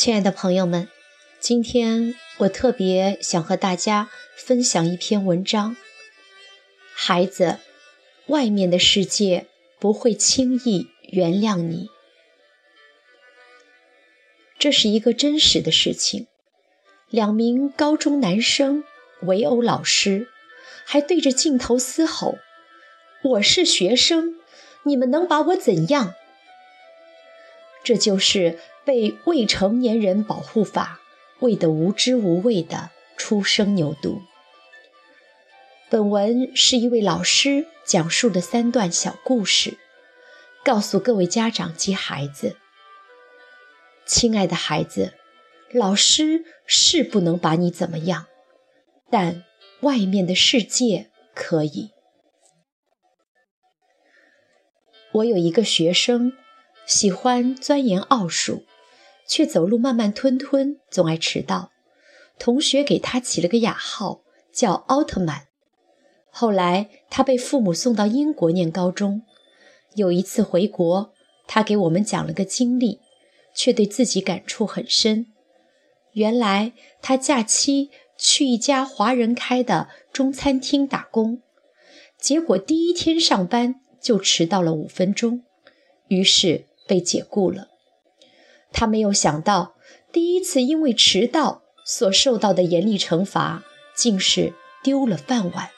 亲爱的朋友们，今天我特别想和大家分享一篇文章。孩子，外面的世界不会轻易原谅你。这是一个真实的事情。两名高中男生围殴老师，还对着镜头嘶吼：“我是学生，你们能把我怎样？”这就是被未成年人保护法喂得无知无畏的初生牛犊。本文是一位老师讲述的三段小故事，告诉各位家长及孩子：亲爱的孩子，老师是不能把你怎么样，但外面的世界可以。我有一个学生。喜欢钻研奥数，却走路慢慢吞吞，总爱迟到。同学给他起了个雅号，叫奥特曼。后来他被父母送到英国念高中。有一次回国，他给我们讲了个经历，却对自己感触很深。原来他假期去一家华人开的中餐厅打工，结果第一天上班就迟到了五分钟，于是。被解雇了，他没有想到，第一次因为迟到所受到的严厉惩罚，竟是丢了饭碗。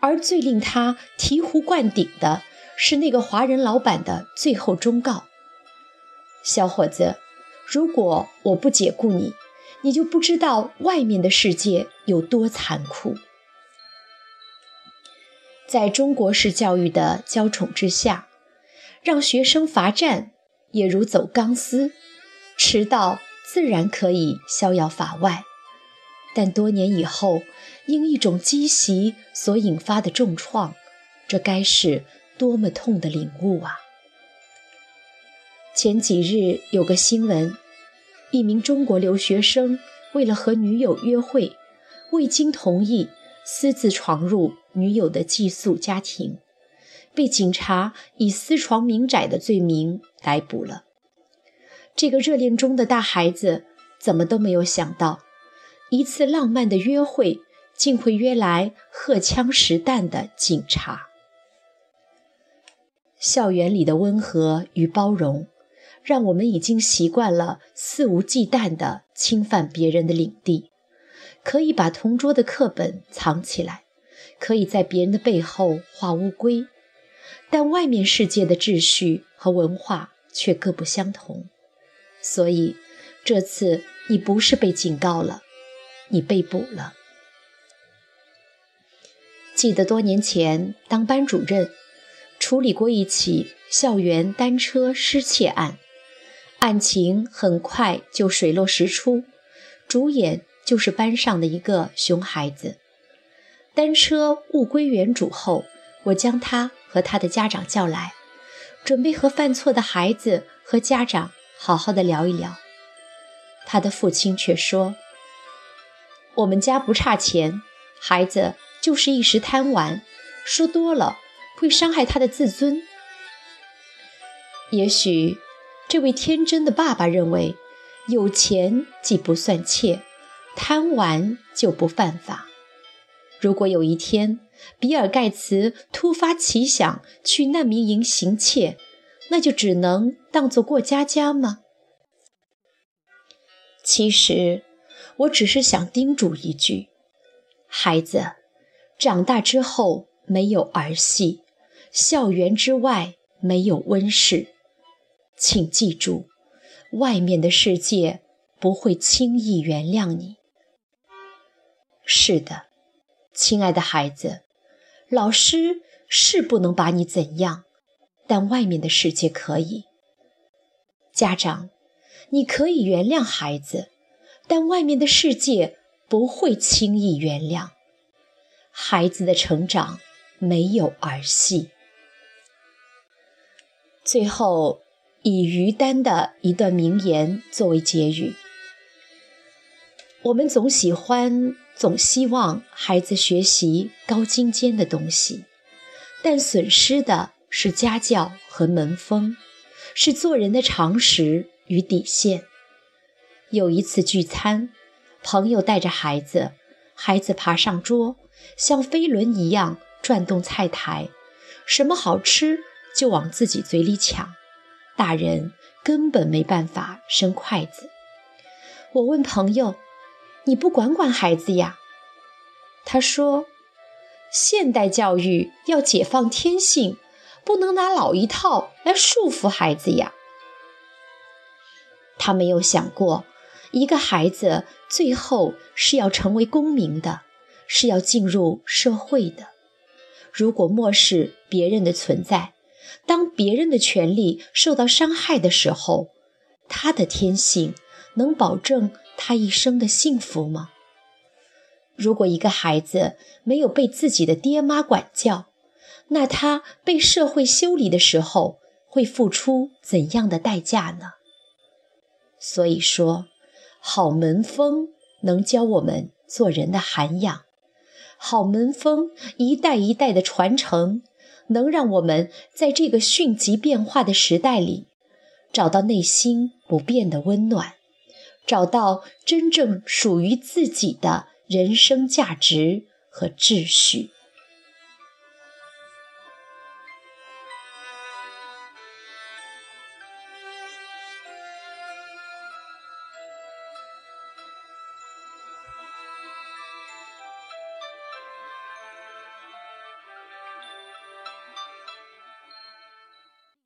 而最令他醍醐灌顶的是那个华人老板的最后忠告：“小伙子，如果我不解雇你，你就不知道外面的世界有多残酷。”在中国式教育的娇宠之下。让学生罚站也如走钢丝，迟到自然可以逍遥法外，但多年以后因一种积习所引发的重创，这该是多么痛的领悟啊！前几日有个新闻，一名中国留学生为了和女友约会，未经同意私自闯入女友的寄宿家庭。被警察以私闯民宅的罪名逮捕了。这个热恋中的大孩子怎么都没有想到，一次浪漫的约会竟会约来荷枪实弹的警察。校园里的温和与包容，让我们已经习惯了肆无忌惮地侵犯别人的领地，可以把同桌的课本藏起来，可以在别人的背后画乌龟。但外面世界的秩序和文化却各不相同，所以这次你不是被警告了，你被捕了。记得多年前当班主任，处理过一起校园单车失窃案，案情很快就水落石出，主演就是班上的一个熊孩子。单车物归原主后，我将他。和他的家长叫来，准备和犯错的孩子和家长好好的聊一聊。他的父亲却说：“我们家不差钱，孩子就是一时贪玩，说多了会伤害他的自尊。”也许这位天真的爸爸认为，有钱既不算窃，贪玩就不犯法。如果有一天，比尔·盖茨突发奇想去难民营行窃，那就只能当做过家家吗？其实，我只是想叮嘱一句：孩子，长大之后没有儿戏，校园之外没有温室，请记住，外面的世界不会轻易原谅你。是的。亲爱的孩子，老师是不能把你怎样，但外面的世界可以。家长，你可以原谅孩子，但外面的世界不会轻易原谅。孩子的成长没有儿戏。最后，以于丹的一段名言作为结语：我们总喜欢。总希望孩子学习高精尖的东西，但损失的是家教和门风，是做人的常识与底线。有一次聚餐，朋友带着孩子，孩子爬上桌，像飞轮一样转动菜台，什么好吃就往自己嘴里抢，大人根本没办法伸筷子。我问朋友：“你不管管孩子呀？”他说：“现代教育要解放天性，不能拿老一套来束缚孩子呀。”他没有想过。一个孩子最后是要成为公民的，是要进入社会的。如果漠视别人的存在，当别人的权利受到伤害的时候，他的天性能保证他一生的幸福吗？如果一个孩子没有被自己的爹妈管教，那他被社会修理的时候会付出怎样的代价呢？所以说。好门风能教我们做人的涵养，好门风一代一代的传承，能让我们在这个迅疾变化的时代里，找到内心不变的温暖，找到真正属于自己的人生价值和秩序。